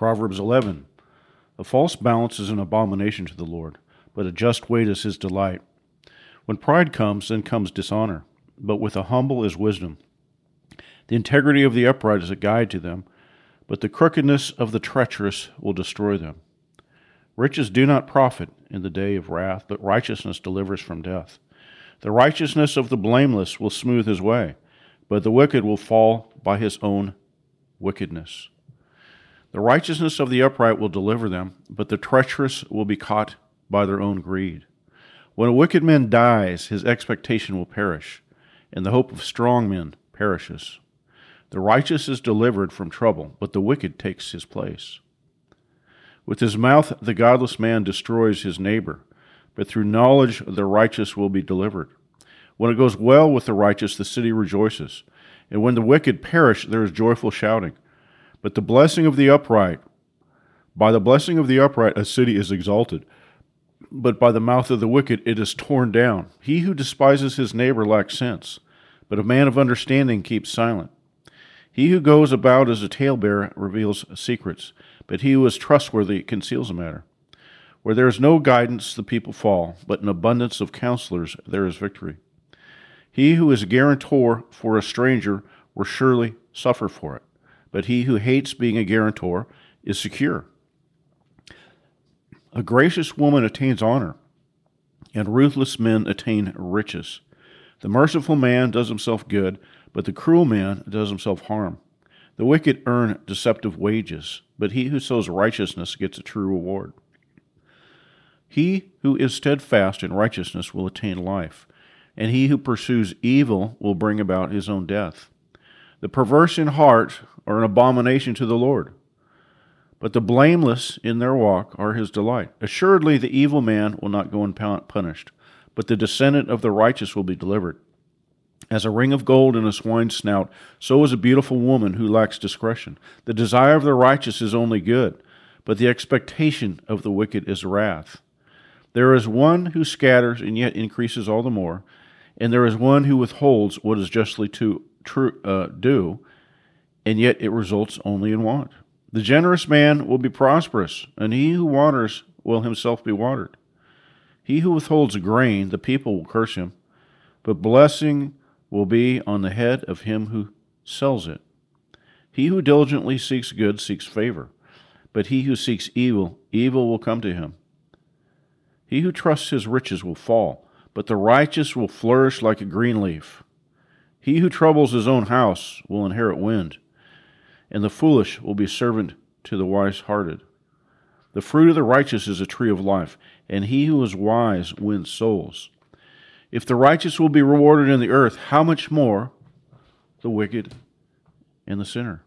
Proverbs 11 A false balance is an abomination to the Lord, but a just weight is his delight. When pride comes, then comes dishonor, but with the humble is wisdom. The integrity of the upright is a guide to them, but the crookedness of the treacherous will destroy them. Riches do not profit in the day of wrath, but righteousness delivers from death. The righteousness of the blameless will smooth his way, but the wicked will fall by his own wickedness. The righteousness of the upright will deliver them, but the treacherous will be caught by their own greed. When a wicked man dies, his expectation will perish, and the hope of strong men perishes. The righteous is delivered from trouble, but the wicked takes his place. With his mouth, the godless man destroys his neighbor, but through knowledge, the righteous will be delivered. When it goes well with the righteous, the city rejoices, and when the wicked perish, there is joyful shouting. But the blessing of the upright, by the blessing of the upright, a city is exalted. But by the mouth of the wicked, it is torn down. He who despises his neighbor lacks sense, but a man of understanding keeps silent. He who goes about as a talebearer reveals secrets, but he who is trustworthy conceals a matter. Where there is no guidance, the people fall, but in abundance of counselors there is victory. He who is guarantor for a stranger will surely suffer for it, but he who hates being a guarantor is secure. A gracious woman attains honor, and ruthless men attain riches. The merciful man does himself good, but the cruel man does himself harm. The wicked earn deceptive wages, but he who sows righteousness gets a true reward. He who is steadfast in righteousness will attain life, and he who pursues evil will bring about his own death. The perverse in heart are an abomination to the Lord, but the blameless in their walk are his delight. Assuredly, the evil man will not go unpunished, but the descendant of the righteous will be delivered. As a ring of gold in a swine's snout, so is a beautiful woman who lacks discretion. The desire of the righteous is only good, but the expectation of the wicked is wrath. There is one who scatters and yet increases all the more, and there is one who withholds what is justly to true, uh, due, and yet it results only in want. The generous man will be prosperous, and he who waters will himself be watered. He who withholds grain, the people will curse him, but blessing will be on the head of him who sells it. He who diligently seeks good seeks favor, but he who seeks evil, evil will come to him. He who trusts his riches will fall, but the righteous will flourish like a green leaf. He who troubles his own house will inherit wind, and the foolish will be servant to the wise hearted. The fruit of the righteous is a tree of life, and he who is wise wins souls. If the righteous will be rewarded in the earth, how much more the wicked and the sinner?